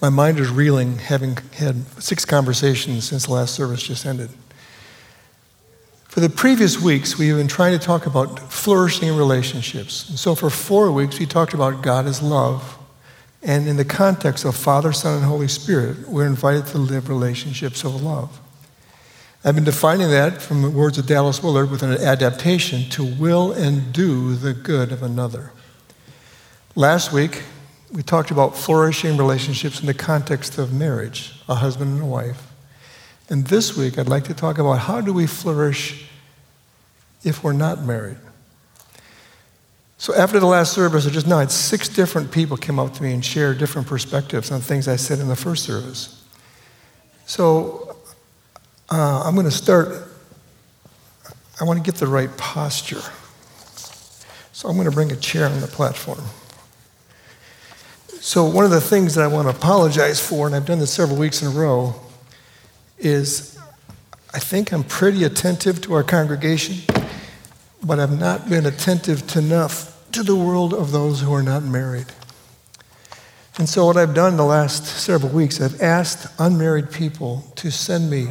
My mind is reeling, having had six conversations since the last service just ended. For the previous weeks, we have been trying to talk about flourishing relationships. And so for four weeks, we talked about God as love. And in the context of Father, Son, and Holy Spirit, we're invited to live relationships of love. I've been defining that from the words of Dallas Willard with an adaptation to will and do the good of another. Last week, we talked about flourishing relationships in the context of marriage, a husband and a wife. And this week, I'd like to talk about how do we flourish if we're not married. So after the last service, I just now had six different people come up to me and share different perspectives on things I said in the first service. So uh, I'm going to start. I want to get the right posture. So I'm going to bring a chair on the platform. So, one of the things that I want to apologize for, and I've done this several weeks in a row, is I think I'm pretty attentive to our congregation, but I've not been attentive enough to the world of those who are not married. And so, what I've done the last several weeks, I've asked unmarried people to send me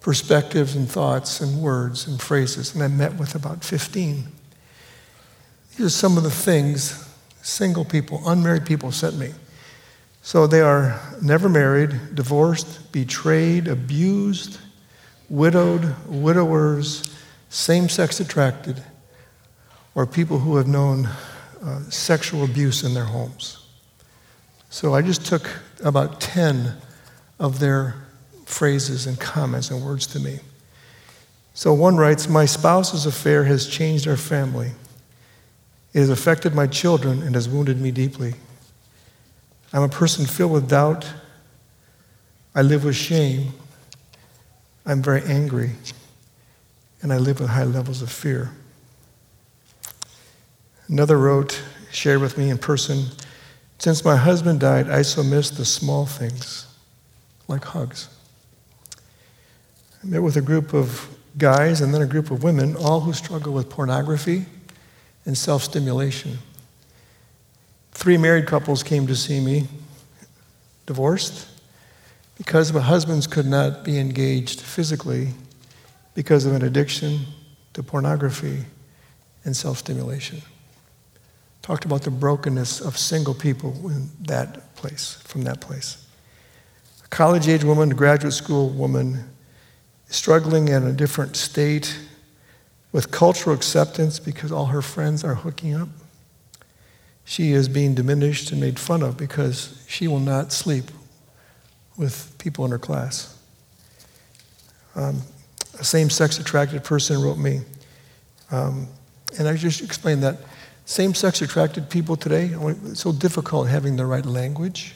perspectives and thoughts and words and phrases, and I met with about 15. These are some of the things single people, unmarried people sent me. So they are never married, divorced, betrayed, abused, widowed, widowers, same sex attracted, or people who have known uh, sexual abuse in their homes. So I just took about 10 of their phrases and comments and words to me. So one writes My spouse's affair has changed our family. It has affected my children and has wounded me deeply. I'm a person filled with doubt. I live with shame. I'm very angry. And I live with high levels of fear. Another wrote, shared with me in person Since my husband died, I so miss the small things, like hugs. I met with a group of guys and then a group of women, all who struggle with pornography and self stimulation. Three married couples came to see me, divorced, because the husbands could not be engaged physically because of an addiction to pornography and self stimulation. Talked about the brokenness of single people in that place, from that place. A college age woman, a graduate school woman, struggling in a different state with cultural acceptance because all her friends are hooking up. She is being diminished and made fun of because she will not sleep with people in her class. Um, a same sex attracted person wrote me, um, and I just explained that same sex attracted people today, it's so difficult having the right language.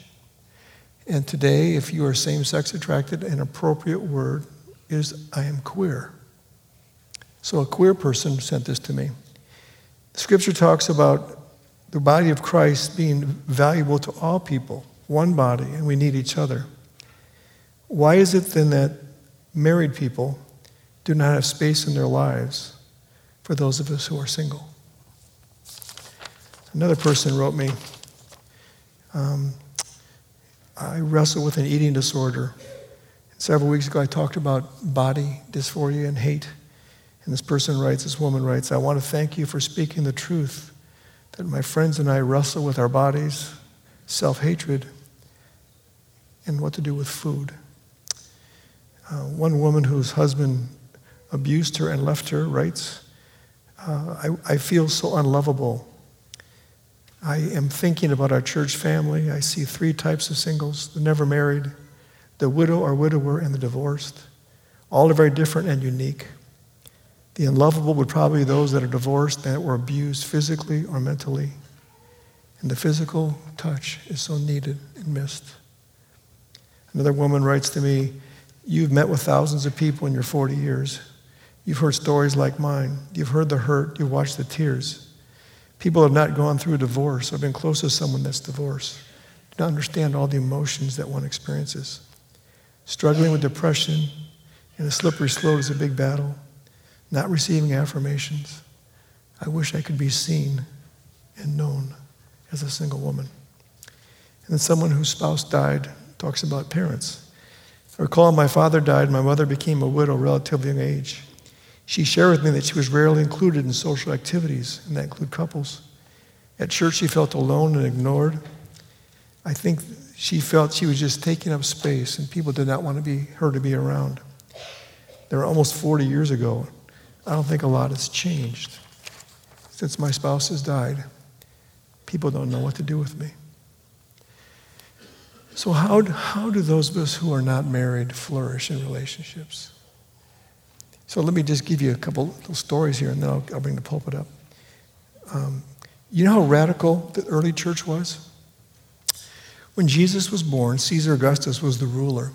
And today, if you are same sex attracted, an appropriate word is I am queer. So a queer person sent this to me. Scripture talks about the body of Christ being valuable to all people, one body, and we need each other. Why is it then that married people do not have space in their lives for those of us who are single? Another person wrote me, um, I wrestle with an eating disorder. Several weeks ago, I talked about body dysphoria and hate. And this person writes, this woman writes, I want to thank you for speaking the truth that my friends and I wrestle with our bodies, self hatred, and what to do with food. Uh, one woman whose husband abused her and left her writes, uh, I, I feel so unlovable. I am thinking about our church family. I see three types of singles the never married, the widow or widower, and the divorced. All are very different and unique. The unlovable would probably be those that are divorced that were abused physically or mentally. And the physical touch is so needed and missed. Another woman writes to me, You've met with thousands of people in your 40 years. You've heard stories like mine. You've heard the hurt. You've watched the tears. People have not gone through a divorce or been close to someone that's divorced. Do not understand all the emotions that one experiences. Struggling with depression and a slippery slope is a big battle not receiving affirmations. I wish I could be seen and known as a single woman. And then someone whose spouse died talks about parents. I recall my father died, my mother became a widow relatively young age. She shared with me that she was rarely included in social activities, and that include couples. At church, she felt alone and ignored. I think she felt she was just taking up space, and people did not want to be her to be around. They were almost 40 years ago. I don't think a lot has changed. Since my spouse has died, people don't know what to do with me. So, how, how do those of us who are not married flourish in relationships? So, let me just give you a couple little stories here, and then I'll, I'll bring the pulpit up. Um, you know how radical the early church was? When Jesus was born, Caesar Augustus was the ruler.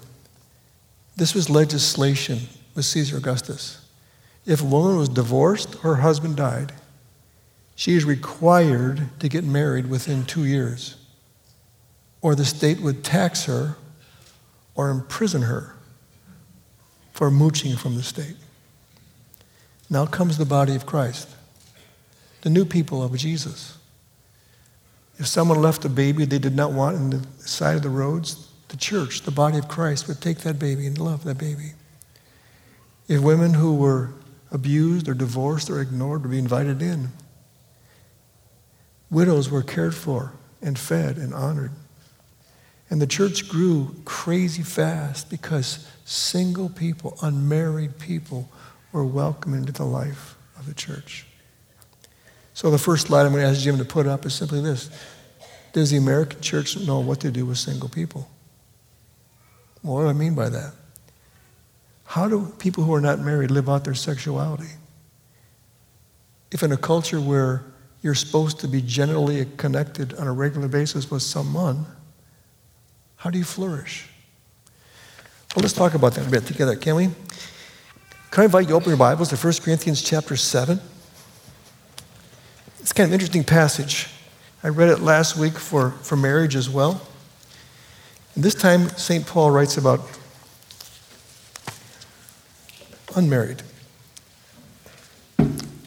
This was legislation with Caesar Augustus. If a woman was divorced or her husband died, she is required to get married within two years or the state would tax her or imprison her for mooching from the state. Now comes the body of Christ, the new people of Jesus. If someone left a baby they did not want in the side of the roads, the church, the body of Christ, would take that baby and love that baby. If women who were abused or divorced or ignored to be invited in, widows were cared for and fed and honored. And the church grew crazy fast because single people, unmarried people, were welcomed into the life of the church. So the first slide I'm going to ask Jim to put up is simply this Does the American church know what to do with single people? What do I mean by that? How do people who are not married live out their sexuality? If in a culture where you're supposed to be generally connected on a regular basis with someone, how do you flourish? Well, let's talk about that a bit together, can we? Can I invite you to open your Bibles to 1 Corinthians chapter 7? It's kind of an interesting passage. I read it last week for, for marriage as well. And this time, St. Paul writes about unmarried.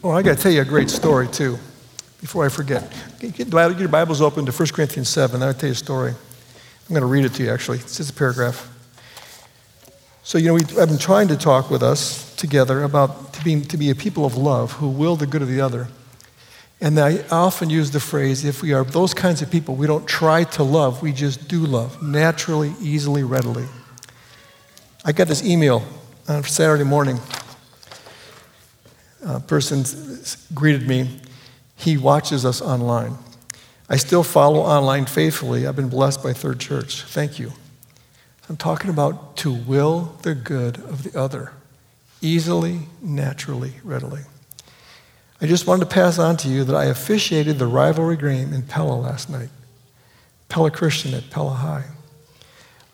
Oh, I got to tell you a great story, too, before I forget. Get your Bibles open to 1 Corinthians 7. I'll tell you a story. I'm going to read it to you, actually. It's just a paragraph. So, you know, we, I've been trying to talk with us together about to be, to be a people of love who will the good of the other. And I often use the phrase if we are those kinds of people, we don't try to love, we just do love, naturally, easily, readily. I got this email Uh, on Saturday morning. A person greeted me. He watches us online. I still follow online faithfully. I've been blessed by Third Church. Thank you. I'm talking about to will the good of the other, easily, naturally, readily. I just wanted to pass on to you that I officiated the rivalry game in Pella last night. Pella Christian at Pella High.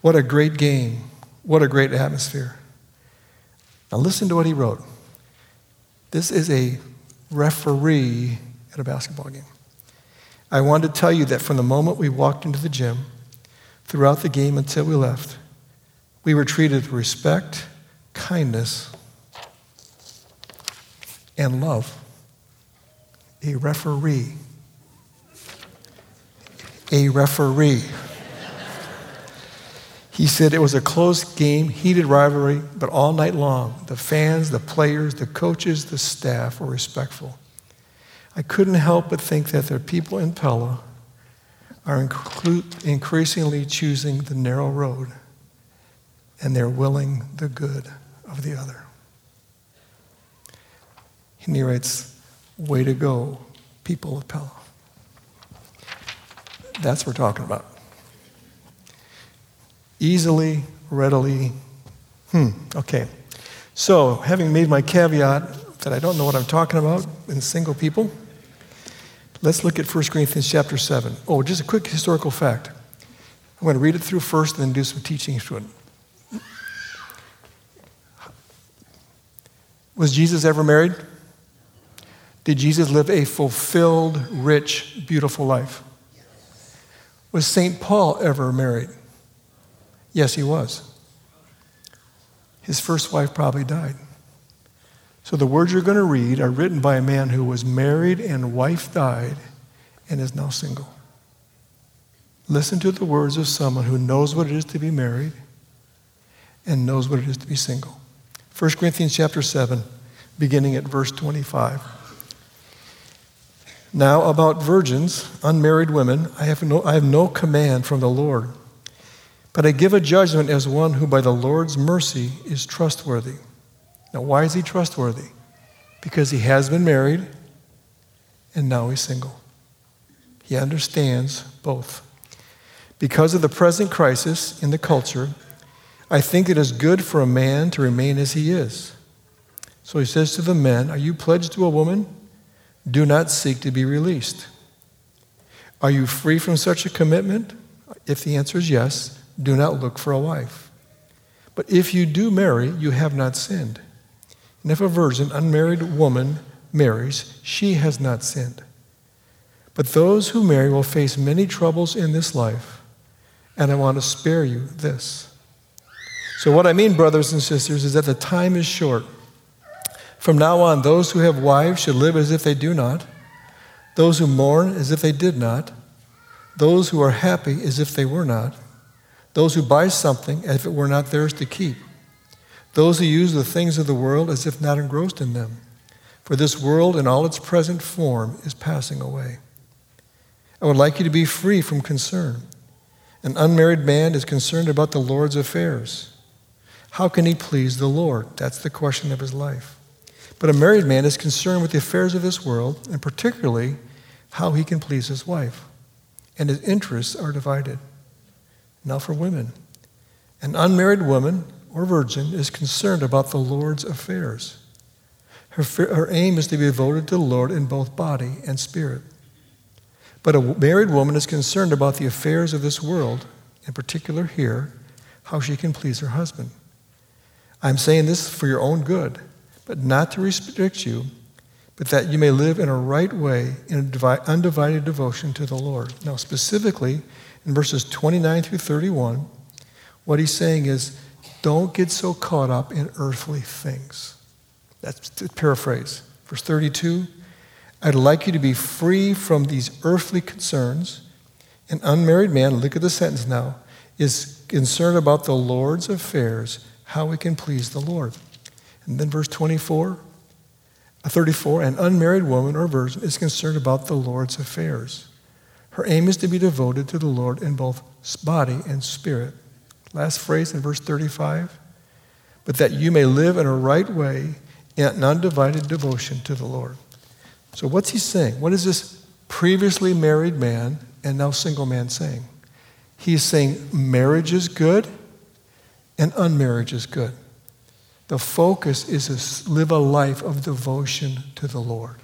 What a great game. What a great atmosphere. Now, listen to what he wrote. This is a referee at a basketball game. I wanted to tell you that from the moment we walked into the gym, throughout the game until we left, we were treated with respect, kindness, and love. A referee. A referee. He said it was a close game, heated rivalry, but all night long, the fans, the players, the coaches, the staff were respectful. I couldn't help but think that the people in Pella are inclu- increasingly choosing the narrow road and they're willing the good of the other. And he writes, Way to go, people of Pella. That's what we're talking about. Easily, readily. Hmm, okay. So, having made my caveat that I don't know what I'm talking about in single people, Let's look at 1 Corinthians chapter 7. Oh, just a quick historical fact. I'm going to read it through first and then do some teaching to it. Was Jesus ever married? Did Jesus live a fulfilled, rich, beautiful life? Was St. Paul ever married? Yes, he was. His first wife probably died. So the words you're going to read are written by a man who was married and wife died and is now single. Listen to the words of someone who knows what it is to be married and knows what it is to be single. 1 Corinthians chapter 7, beginning at verse 25. Now, about virgins, unmarried women, I have, no, I have no command from the Lord, but I give a judgment as one who by the Lord's mercy is trustworthy. Now, why is he trustworthy? Because he has been married and now he's single. He understands both. Because of the present crisis in the culture, I think it is good for a man to remain as he is. So he says to the men, Are you pledged to a woman? Do not seek to be released. Are you free from such a commitment? If the answer is yes, do not look for a wife. But if you do marry, you have not sinned. And if a virgin, unmarried woman marries, she has not sinned. But those who marry will face many troubles in this life, and I want to spare you this. So, what I mean, brothers and sisters, is that the time is short. From now on, those who have wives should live as if they do not, those who mourn as if they did not, those who are happy as if they were not, those who buy something as if it were not theirs to keep, those who use the things of the world as if not engrossed in them. For this world in all its present form is passing away. I would like you to be free from concern. An unmarried man is concerned about the Lord's affairs. How can he please the Lord? That's the question of his life. But a married man is concerned with the affairs of this world, and particularly how he can please his wife. And his interests are divided. Now, for women. An unmarried woman or virgin is concerned about the Lord's affairs. Her, her aim is to be devoted to the Lord in both body and spirit. But a married woman is concerned about the affairs of this world, in particular here, how she can please her husband. I'm saying this for your own good but not to restrict you, but that you may live in a right way in undivided devotion to the Lord. Now, specifically, in verses 29 through 31, what he's saying is, don't get so caught up in earthly things. That's to paraphrase. Verse 32 I'd like you to be free from these earthly concerns. An unmarried man, look at the sentence now, is concerned about the Lord's affairs, how we can please the Lord. And then verse 24, uh, 34, an unmarried woman or virgin is concerned about the Lord's affairs. Her aim is to be devoted to the Lord in both body and spirit. Last phrase in verse 35, but that you may live in a right way in undivided devotion to the Lord. So what's he saying? What is this previously married man and now single man saying? He's saying marriage is good and unmarriage is good. The focus is to live a life of devotion to the Lord.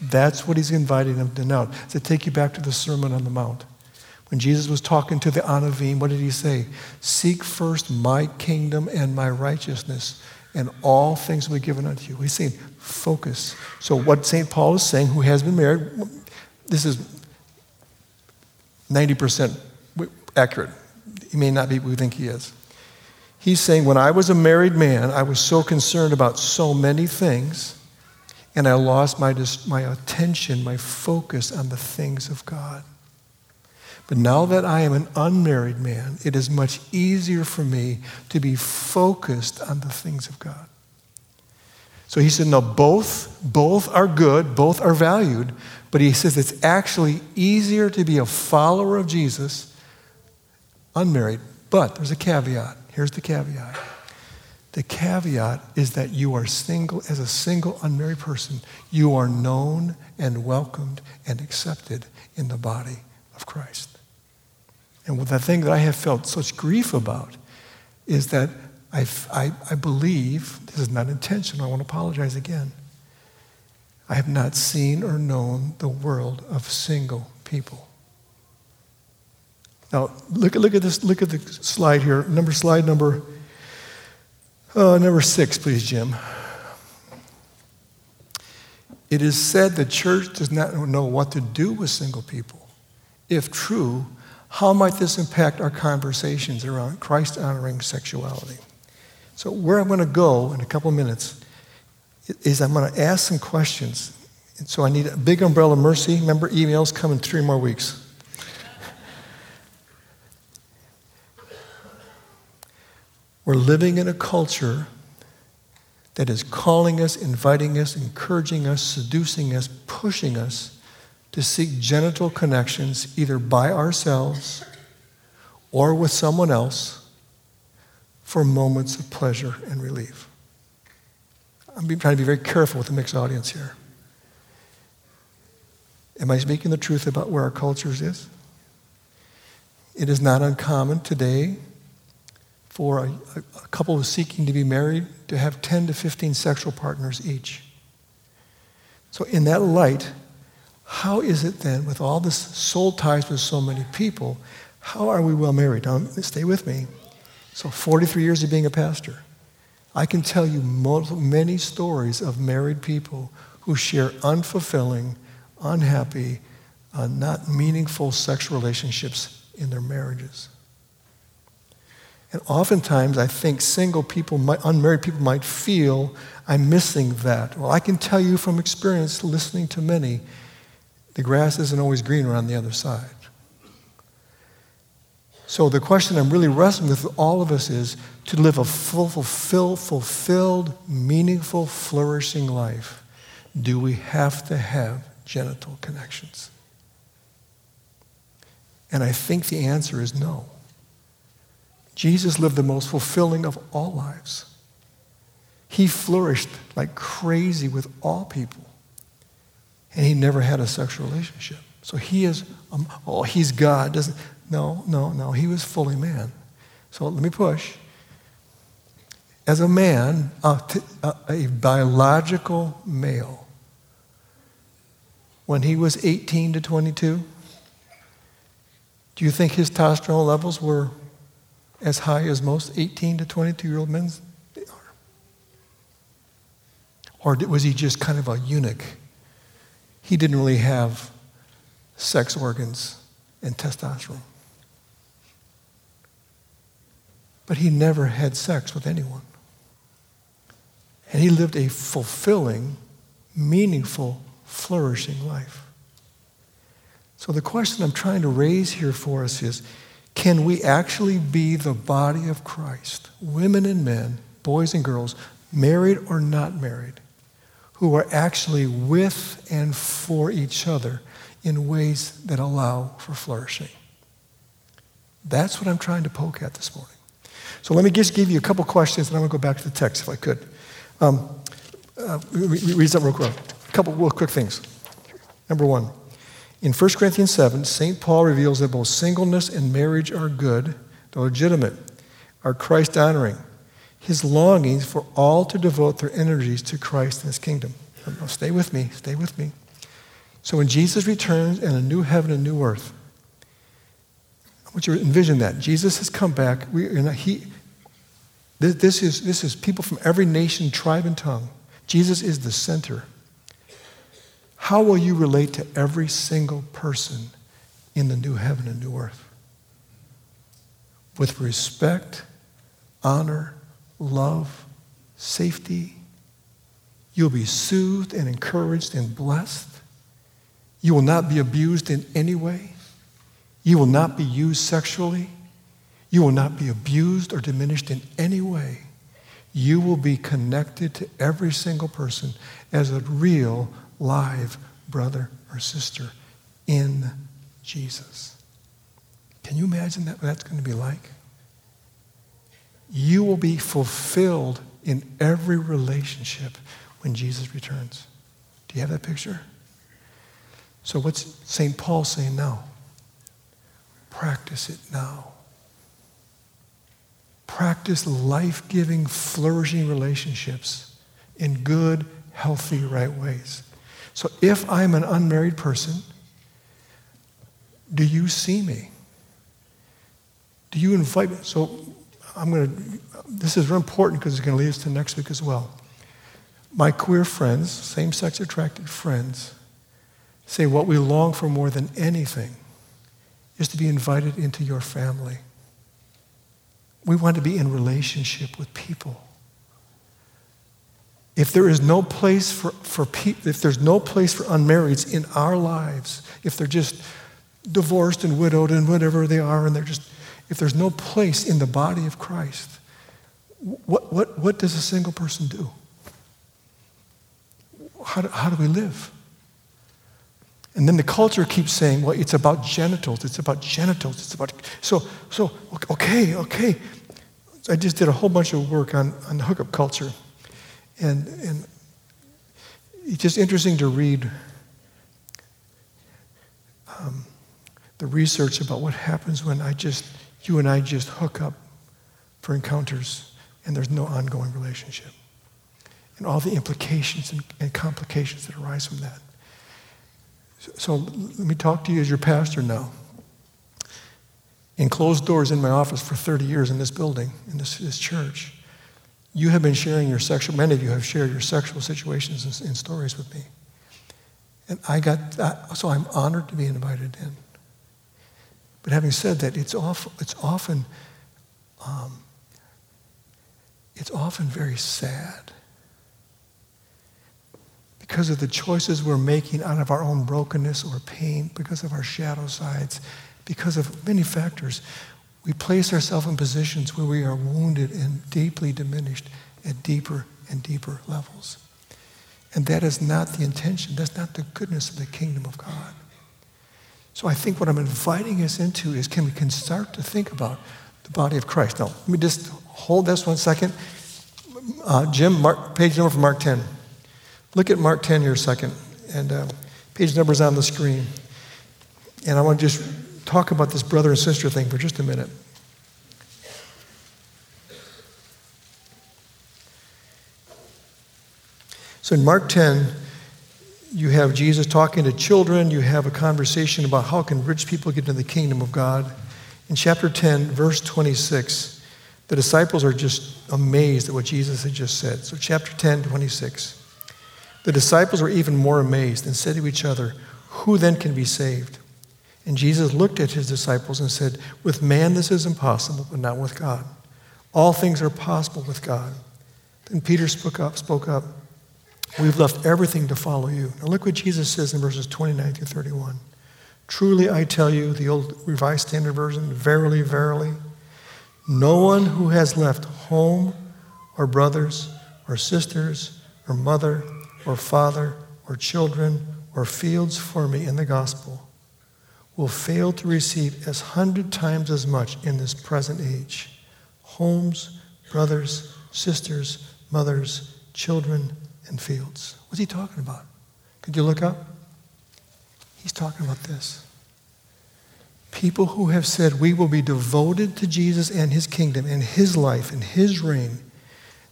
That's what he's inviting them to know. To take you back to the Sermon on the Mount. When Jesus was talking to the Anavim, what did he say? Seek first my kingdom and my righteousness, and all things will be given unto you. He's saying, focus. So, what St. Paul is saying, who has been married, this is 90% accurate. He may not be we think he is. He's saying, when I was a married man, I was so concerned about so many things, and I lost my, my attention, my focus on the things of God. But now that I am an unmarried man, it is much easier for me to be focused on the things of God. So he said, no, both, both are good, both are valued, but he says it's actually easier to be a follower of Jesus unmarried. But there's a caveat. Here's the caveat. The caveat is that you are single, as a single unmarried person, you are known and welcomed and accepted in the body of Christ. And the thing that I have felt such grief about is that I, I, I believe, this is not intentional, I want to apologize again. I have not seen or known the world of single people. Now, look, look at this, look at the slide here. Number slide number, uh, number six, please, Jim. It is said the church does not know what to do with single people. If true, how might this impact our conversations around Christ honoring sexuality? So, where I'm going to go in a couple minutes is I'm going to ask some questions. And so, I need a big umbrella mercy. Remember, emails come in three more weeks. We're living in a culture that is calling us, inviting us, encouraging us, seducing us, pushing us to seek genital connections either by ourselves or with someone else for moments of pleasure and relief. I'm trying to be very careful with the mixed audience here. Am I speaking the truth about where our culture is? It is not uncommon today for a, a couple who's seeking to be married to have 10 to 15 sexual partners each. So, in that light, how is it then, with all this soul ties with so many people, how are we well married? Now, stay with me. So, 43 years of being a pastor. I can tell you many stories of married people who share unfulfilling, unhappy, uh, not meaningful sexual relationships in their marriages. And oftentimes, I think single people, might, unmarried people might feel I'm missing that. Well, I can tell you from experience, listening to many, the grass isn't always greener on the other side. So the question I'm really wrestling with all of us is to live a full, fulfilled, fulfilled, meaningful, flourishing life. Do we have to have genital connections? And I think the answer is no. Jesus lived the most fulfilling of all lives. He flourished like crazy with all people. And he never had a sexual relationship. So he is, um, oh, he's God. Doesn't, no, no, no. He was fully man. So let me push. As a man, a, a biological male, when he was 18 to 22, do you think his testosterone levels were as high as most 18 to 22 year old men's are? Or was he just kind of a eunuch? He didn't really have sex organs and testosterone. But he never had sex with anyone. And he lived a fulfilling, meaningful, flourishing life. So the question I'm trying to raise here for us is can we actually be the body of Christ, women and men, boys and girls, married or not married, who are actually with and for each other in ways that allow for flourishing? That's what I'm trying to poke at this morning. So let me just give you a couple questions, and I'm going to go back to the text if I could. Um, uh, read that real quick. A couple real quick things. Number one, in 1 Corinthians 7, St. Paul reveals that both singleness and marriage are good, they're legitimate, are Christ honoring. His longings for all to devote their energies to Christ and his kingdom. Now, stay with me, stay with me. So when Jesus returns in a new heaven and new earth, I want you to envision that. Jesus has come back. We, know, he, this, this, is, this is people from every nation, tribe, and tongue. Jesus is the center. How will you relate to every single person in the new heaven and new earth? With respect, honor, love, safety. You'll be soothed and encouraged and blessed. You will not be abused in any way. You will not be used sexually. You will not be abused or diminished in any way. You will be connected to every single person as a real, live brother or sister in Jesus. Can you imagine that, what that's going to be like? You will be fulfilled in every relationship when Jesus returns. Do you have that picture? So, what's St. Paul saying now? Practice it now. Practice life giving, flourishing relationships in good, healthy, right ways. So, if I'm an unmarried person, do you see me? Do you invite me? So, I'm going to, this is important because it's going to lead us to next week as well. My queer friends, same sex attracted friends, say what we long for more than anything is to be invited into your family. We want to be in relationship with people. If there is no place for, for people, if there's no place for unmarrieds in our lives, if they're just divorced and widowed and whatever they are, and they're just, if there's no place in the body of Christ, what, what, what does a single person do? How do, how do we live? And then the culture keeps saying, well, it's about genitals, it's about genitals, it's about. So, so okay, okay. I just did a whole bunch of work on, on hookup culture. And, and it's just interesting to read um, the research about what happens when I just, you and I just hook up for encounters and there's no ongoing relationship. And all the implications and, and complications that arise from that. So, so let me talk to you as your pastor now. In closed doors in my office for 30 years in this building, in this, this church, you have been sharing your sexual, many of you have shared your sexual situations and, and stories with me. And I got that, so I'm honored to be invited in. But having said that, it's, off, it's often um, it's often very sad because of the choices we're making out of our own brokenness or pain, because of our shadow sides, because of many factors. We place ourselves in positions where we are wounded and deeply diminished at deeper and deeper levels. And that is not the intention. That's not the goodness of the kingdom of God. So I think what I'm inviting us into is can we can start to think about the body of Christ. Now, let me just hold this one second. Uh, Jim, Mark, page number for Mark 10. Look at Mark 10 here a second. And uh, page number's on the screen. And I want to just talk about this brother and sister thing for just a minute. So in Mark 10, you have Jesus talking to children. You have a conversation about how can rich people get into the kingdom of God. In chapter 10, verse 26, the disciples are just amazed at what Jesus had just said. So, chapter 10, 26. The disciples were even more amazed and said to each other, Who then can be saved? And Jesus looked at his disciples and said, With man this is impossible, but not with God. All things are possible with God. Then Peter spoke up, spoke up. We've left everything to follow you. Now look what Jesus says in verses 29 through 31. Truly I tell you, the old Revised Standard Version, verily, verily, no one who has left home or brothers or sisters or mother or father or children or fields for me in the gospel will fail to receive as hundred times as much in this present age homes, brothers, sisters, mothers, children, and fields. What's he talking about? Could you look up? He's talking about this. People who have said, We will be devoted to Jesus and his kingdom and his life and his reign,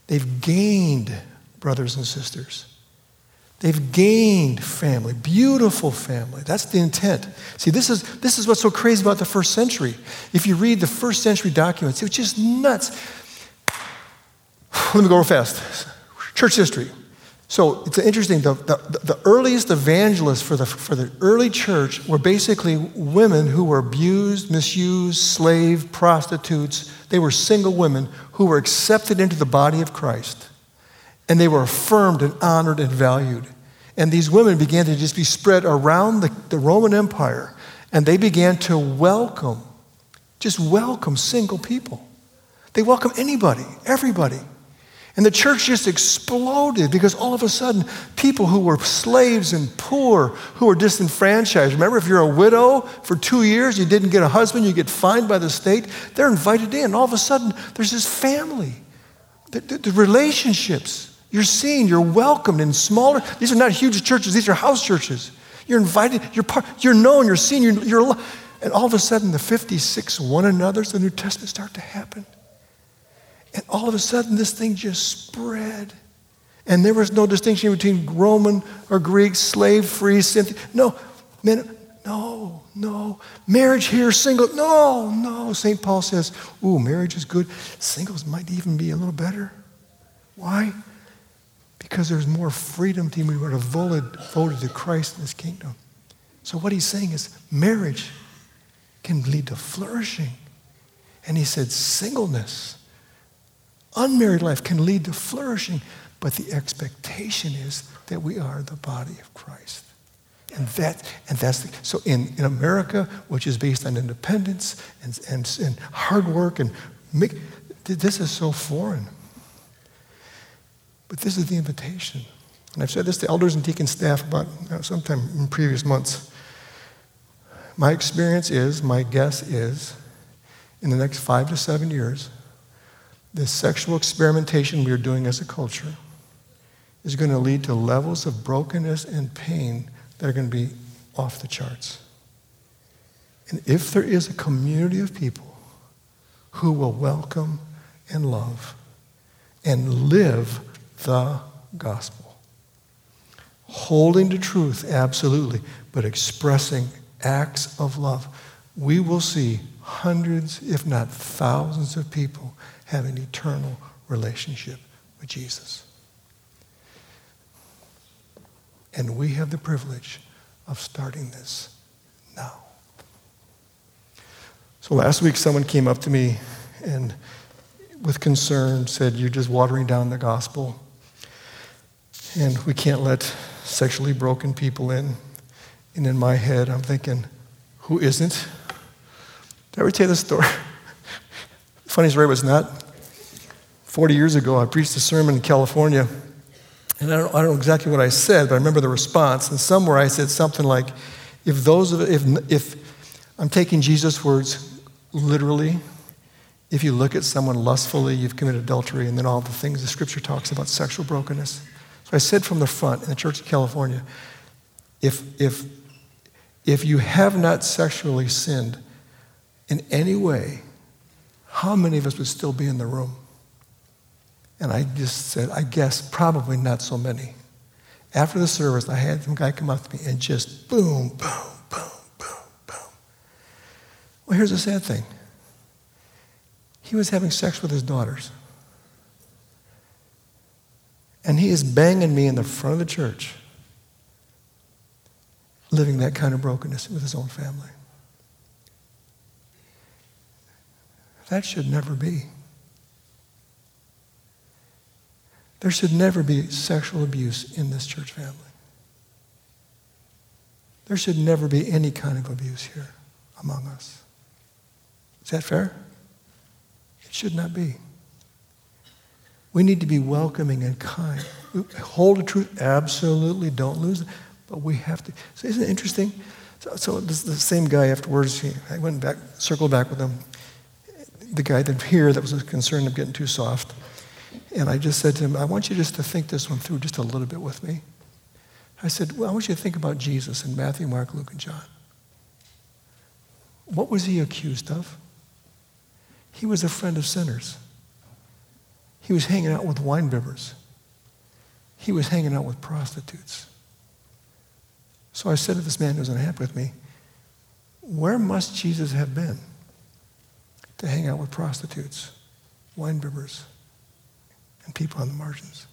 they've gained brothers and sisters. They've gained family, beautiful family. That's the intent. See, this is, this is what's so crazy about the first century. If you read the first century documents, it's just nuts. Let me go real fast. Church history. So it's interesting, the, the, the, earliest evangelists for the, for the early church were basically women who were abused, misused, slave, prostitutes. They were single women who were accepted into the body of Christ. And they were affirmed and honored and valued. And these women began to just be spread around the, the Roman Empire. And they began to welcome, just welcome single people. They welcome anybody, everybody. And the church just exploded because all of a sudden, people who were slaves and poor, who were disenfranchised. Remember, if you're a widow for two years, you didn't get a husband, you get fined by the state, they're invited in. All of a sudden, there's this family. The, the, the relationships you're seen, you're welcomed in smaller, these are not huge churches, these are house churches. You're invited, you're, part, you're known, you're seen, you're, you're, and all of a sudden, the 56 one another's, the New Testament start to happen. And all of a sudden, this thing just spread. And there was no distinction between Roman or Greek, slave free, no, men, no, no. Marriage here, single, no, no. St. Paul says, ooh, marriage is good. Singles might even be a little better. Why? Because there's more freedom to we were devoted, devoted to Christ in his kingdom. So what he's saying is marriage can lead to flourishing. And he said singleness Unmarried life can lead to flourishing, but the expectation is that we are the body of Christ. And, that, and that's the, so in, in America, which is based on independence and, and, and hard work, and make, this is so foreign. But this is the invitation. And I've said this to elders and deacon staff about know, sometime in previous months. My experience is, my guess is, in the next five to seven years, this sexual experimentation we are doing as a culture is going to lead to levels of brokenness and pain that are going to be off the charts. And if there is a community of people who will welcome and love and live the gospel, holding to truth, absolutely, but expressing acts of love, we will see hundreds, if not thousands, of people have an eternal relationship with Jesus. And we have the privilege of starting this now. So last week, someone came up to me and, with concern, said, You're just watering down the gospel. And we can't let sexually broken people in. And in my head, I'm thinking, Who isn't? Did I ever tell you this story? Funny story was not 40 years ago, I preached a sermon in California and I don't, I don't, know exactly what I said, but I remember the response. And somewhere I said something like, if those of, if, if I'm taking Jesus' words literally, if you look at someone lustfully, you've committed adultery, and then all the things the scripture talks about sexual brokenness. So I said from the front in the Church of California, if, if, if you have not sexually sinned in any way, how many of us would still be in the room? And I just said, I guess probably not so many. After the service, I had some guy come up to me and just boom, boom, boom, boom, boom. Well, here's the sad thing he was having sex with his daughters. And he is banging me in the front of the church, living that kind of brokenness with his own family. That should never be. There should never be sexual abuse in this church family. There should never be any kind of abuse here among us. Is that fair? It should not be. We need to be welcoming and kind. Hold the truth, absolutely, don't lose it. But we have to. So isn't it interesting? So, so this, the same guy afterwards, he, I went back, circled back with him. The guy that here that was concerned of getting too soft. And I just said to him, I want you just to think this one through just a little bit with me. I said, well, I want you to think about Jesus in Matthew, Mark, Luke, and John. What was he accused of? He was a friend of sinners. He was hanging out with wine bibbers. He was hanging out with prostitutes. So I said to this man who was unhappy with me, Where must Jesus have been to hang out with prostitutes, wine bibbers, and people on the margins?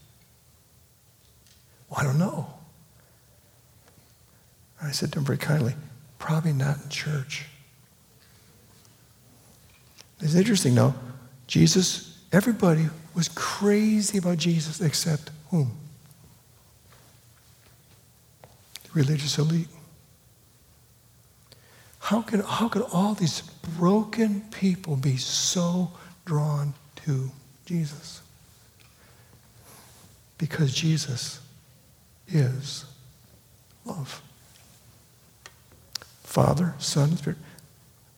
Well, I don't know. I said to him very kindly, probably not in church. It's interesting, though. Jesus, everybody was crazy about Jesus except whom? The religious elite. How can, how could all these broken people be so drawn to Jesus? Because Jesus is love. Father, Son, Spirit.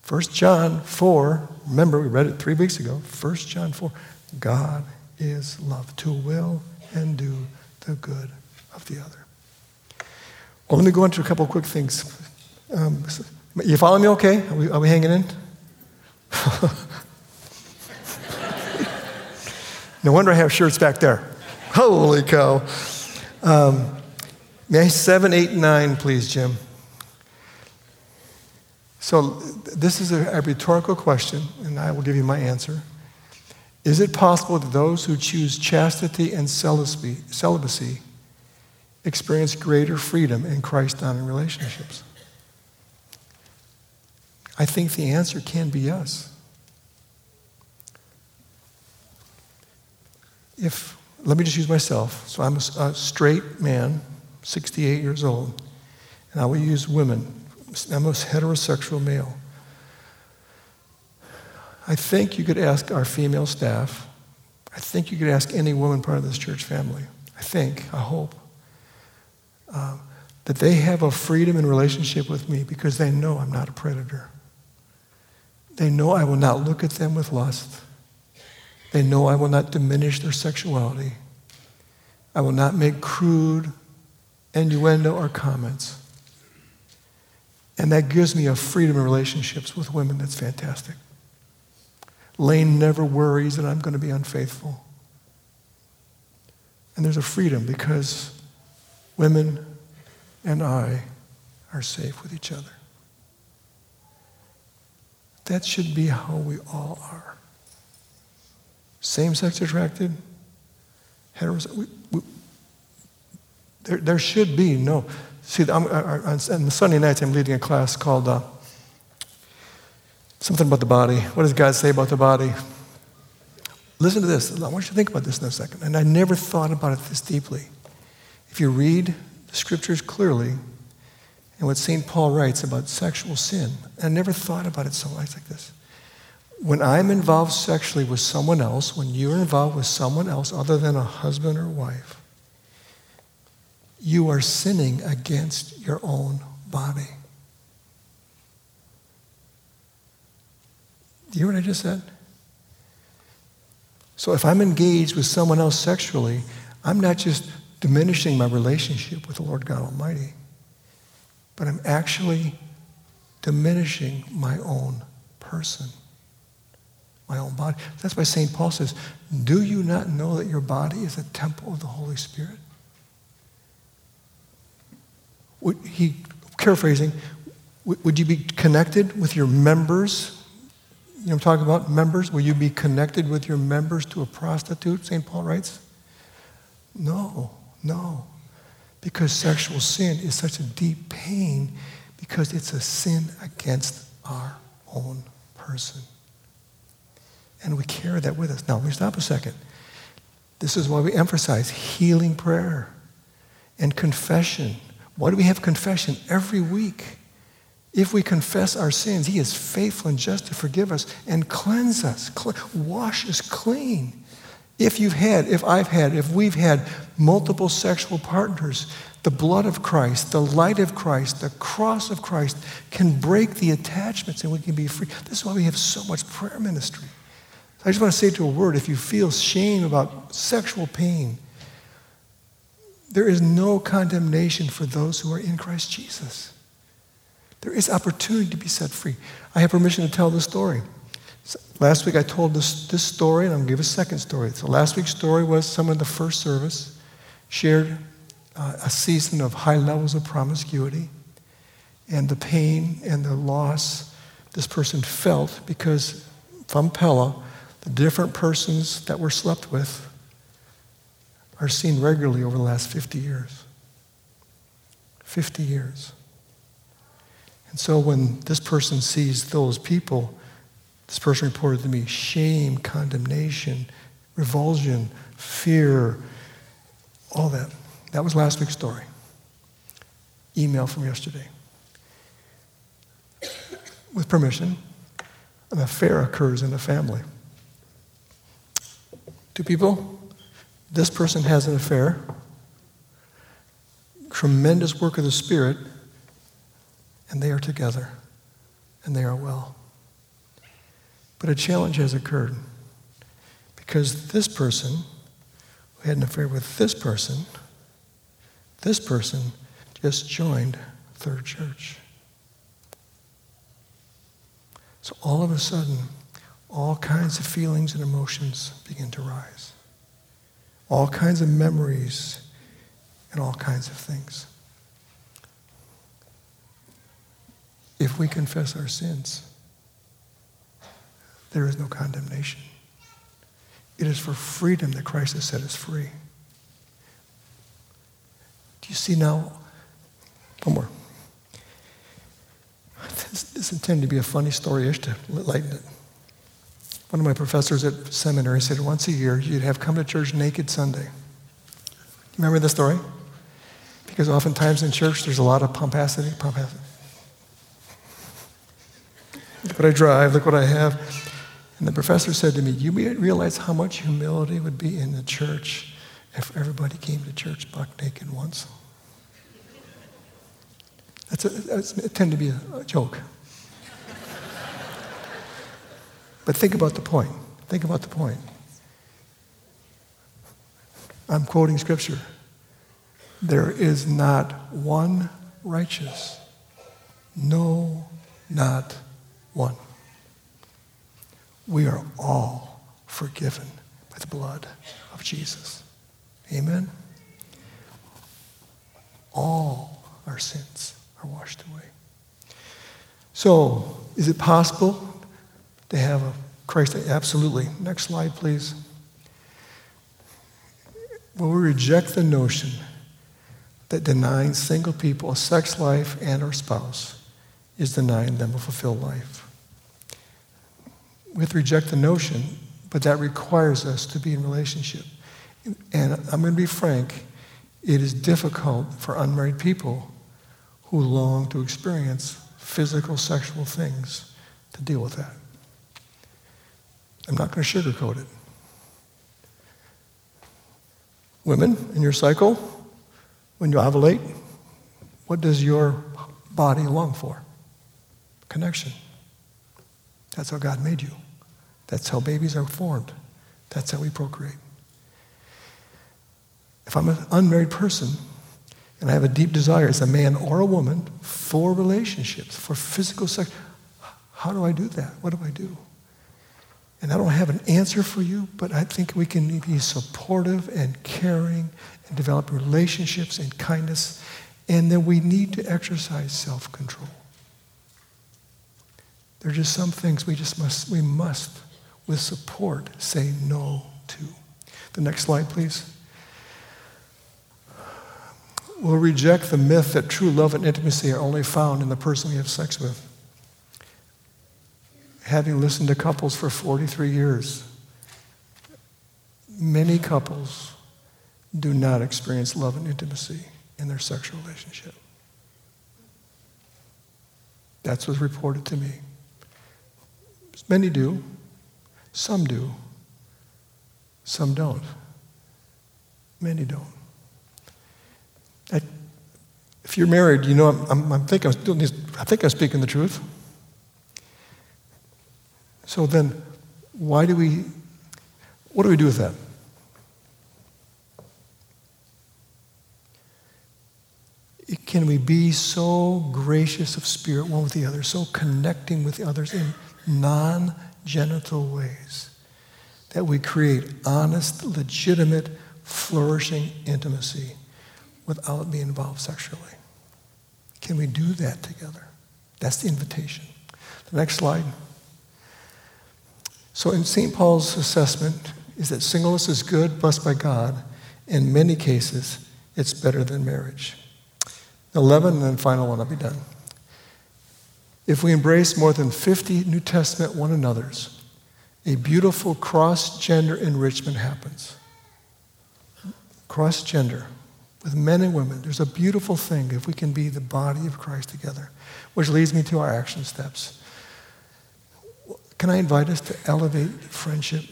1 John 4, remember we read it three weeks ago. 1 John 4, God is love, to will and do the good of the other. Well, let me go into a couple quick things. Um, you follow me okay? Are we, are we hanging in? no wonder I have shirts back there. Holy cow. Um, may 7, 8, 9, please, Jim. So, this is a, a rhetorical question, and I will give you my answer. Is it possible that those who choose chastity and celibacy, celibacy experience greater freedom in Christ honoring relationships? I think the answer can be yes. If let me just use myself. So I'm a, a straight man, 68 years old, and I will use women. I'm a heterosexual male. I think you could ask our female staff, I think you could ask any woman part of this church family. I think, I hope, uh, that they have a freedom in relationship with me because they know I'm not a predator. They know I will not look at them with lust. They know I will not diminish their sexuality. I will not make crude innuendo or comments. And that gives me a freedom in relationships with women that's fantastic. Lane never worries that I'm going to be unfaithful. And there's a freedom because women and I are safe with each other. That should be how we all are. Same sex attracted, heterosexual. There, there should be no. See, I'm, on Sunday nights, I'm leading a class called uh, Something About the Body. What does God say about the body? Listen to this. I want you to think about this in a second. And I never thought about it this deeply. If you read the scriptures clearly, and what St. Paul writes about sexual sin, I never thought about it so much like this. When I'm involved sexually with someone else, when you're involved with someone else other than a husband or wife, you are sinning against your own body. Do you hear what I just said? So if I'm engaged with someone else sexually, I'm not just diminishing my relationship with the Lord God Almighty, but I'm actually diminishing my own person, my own body. That's why St. Paul says, Do you not know that your body is a temple of the Holy Spirit? Would he, paraphrasing, would you be connected with your members? You know I'm talking about? Members? Will you be connected with your members to a prostitute, St. Paul writes? No, no. Because sexual sin is such a deep pain because it's a sin against our own person. And we carry that with us. Now, let me stop a second. This is why we emphasize healing prayer and confession why do we have confession every week? If we confess our sins, He is faithful and just to forgive us and cleanse us, wash us clean. If you've had, if I've had, if we've had multiple sexual partners, the blood of Christ, the light of Christ, the cross of Christ can break the attachments and we can be free. This is why we have so much prayer ministry. I just want to say to a word if you feel shame about sexual pain, there is no condemnation for those who are in Christ Jesus. There is opportunity to be set free. I have permission to tell the story. Last week I told this, this story, and I'm going to give a second story. So last week's story was someone in the first service shared uh, a season of high levels of promiscuity and the pain and the loss this person felt because from Pella, the different persons that were slept with are seen regularly over the last 50 years. 50 years. And so when this person sees those people, this person reported to me shame, condemnation, revulsion, fear, all that. That was last week's story. Email from yesterday. With permission, an affair occurs in the family. Two people this person has an affair. Tremendous work of the Spirit, and they are together, and they are well. But a challenge has occurred because this person who had an affair with this person, this person just joined Third Church. So all of a sudden, all kinds of feelings and emotions begin to rise all kinds of memories, and all kinds of things. If we confess our sins, there is no condemnation. It is for freedom that Christ has set us free. Do you see now? One more. This, this intended to be a funny story-ish to lighten it. One of my professors at seminary said once a year you'd have come to church naked Sunday. Remember the story? Because oftentimes in church there's a lot of pomposity. Look what I drive, look what I have. And the professor said to me, You realize how much humility would be in the church if everybody came to church buck naked once? That's, a, that's it tend to be a, a joke. but think about the point. Think about the point. I'm quoting scripture. There is not one righteous. No, not one. We are all forgiven by the blood of Jesus. Amen? All our sins are washed away. So, is it possible to have a Christ? Absolutely. Next slide, please. Will we reject the notion that denying single people a sex life and or spouse is denying them a fulfilled life? We have to reject the notion, but that requires us to be in relationship. And I'm going to be frank, it is difficult for unmarried people who long to experience physical sexual things to deal with that. I'm not going to sugarcoat it. Women, in your cycle, when you ovulate, what does your body long for? Connection. That's how God made you. That's how babies are formed. That's how we procreate. If I'm an unmarried person, and I have a deep desire as a man or a woman for relationships, for physical sex. How do I do that? What do I do? And I don't have an answer for you, but I think we can be supportive and caring and develop relationships and kindness. And then we need to exercise self control. There are just some things we just must, we must, with support, say no to. The next slide, please We'll reject the myth that true love and intimacy are only found in the person we have sex with. Having listened to couples for 43 years, many couples do not experience love and intimacy in their sexual relationship. That's what's reported to me. Many do, some do, some don't. Many don't. I, if you're married, you know, I'm, I'm, I'm thinking, I'm I think I'm speaking the truth. So then, why do we, what do we do with that? Can we be so gracious of spirit one with the other, so connecting with the others in non genital ways that we create honest, legitimate, flourishing intimacy? without being involved sexually. Can we do that together? That's the invitation. The next slide. So, in St. Paul's assessment, is that singleness is good, blessed by God. In many cases, it's better than marriage. 11, and then final one, I'll be done. If we embrace more than 50 New Testament one another's, a beautiful cross gender enrichment happens. Cross gender with men and women. There's a beautiful thing if we can be the body of Christ together, which leads me to our action steps. Can I invite us to elevate friendship?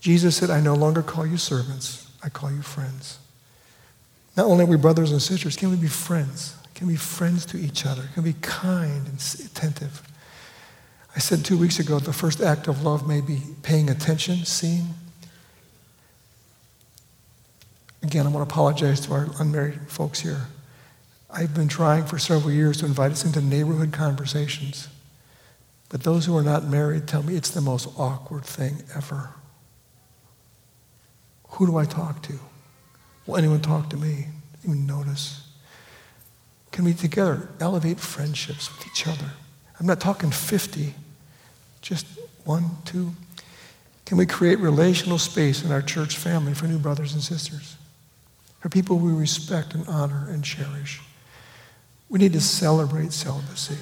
Jesus said, I no longer call you servants, I call you friends. Not only are we brothers and sisters, can we be friends? Can be friends to each other? Can be kind and attentive? I said two weeks ago, the first act of love may be paying attention, seeing, Again, I want to apologize to our unmarried folks here. I've been trying for several years to invite us into neighborhood conversations. But those who are not married tell me it's the most awkward thing ever. Who do I talk to? Will anyone talk to me? Even notice? Can we together elevate friendships with each other? I'm not talking 50, just one, two. Can we create relational space in our church family for new brothers and sisters? For people we respect and honor and cherish. We need to celebrate celibacy.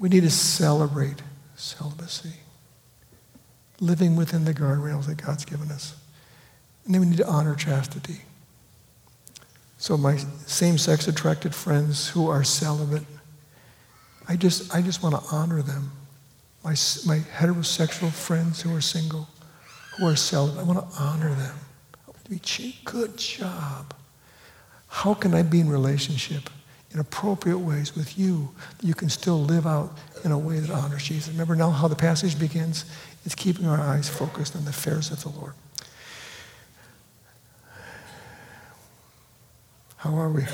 We need to celebrate celibacy. Living within the guardrails that God's given us. And then we need to honor chastity. So, my same sex attracted friends who are celibate, I just, I just want to honor them. my, my heterosexual friends who are single, who are celibate. I want to honor them. Good job. How can I be in relationship in appropriate ways with you that you can still live out in a way that honors Jesus? Remember now how the passage begins? It's keeping our eyes focused on the affairs of the Lord. How are we?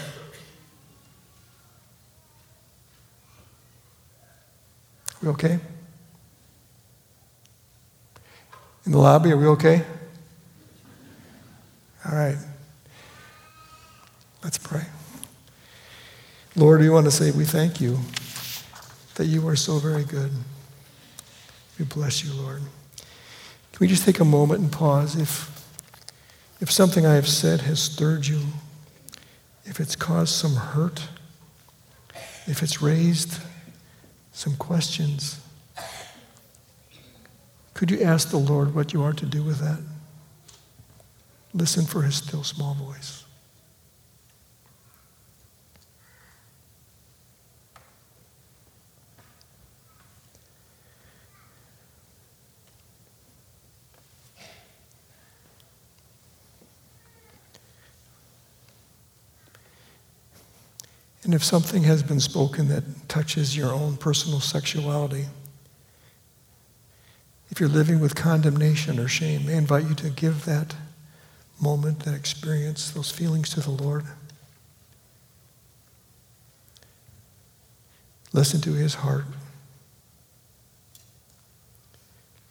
we okay? In the lobby, are we okay? All right. Let's pray. Lord, we want to say we thank you that you are so very good. We bless you, Lord. Can we just take a moment and pause? If, if something I have said has stirred you, if it's caused some hurt, if it's raised some questions, could you ask the Lord what you are to do with that? Listen for his still small voice. And if something has been spoken that touches your own personal sexuality, if you're living with condemnation or shame, I invite you to give that moment, that experience, those feelings to the Lord. Listen to his heart.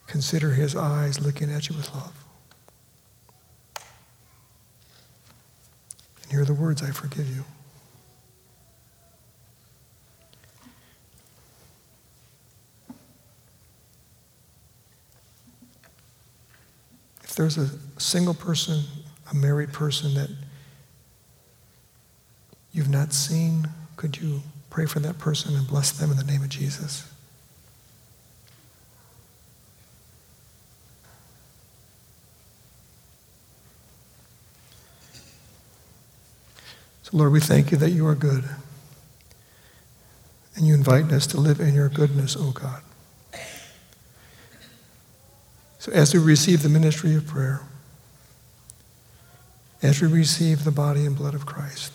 Consider his eyes looking at you with love. And hear the words, I forgive you. There's a single person, a married person that you've not seen, could you pray for that person and bless them in the name of Jesus? So, Lord, we thank you that you are good. And you invite us to live in your goodness, O oh God. So, as we receive the ministry of prayer, as we receive the body and blood of Christ,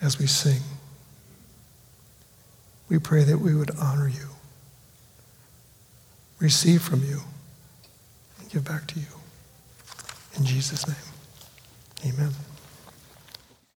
as we sing, we pray that we would honor you, receive from you, and give back to you. In Jesus' name, amen.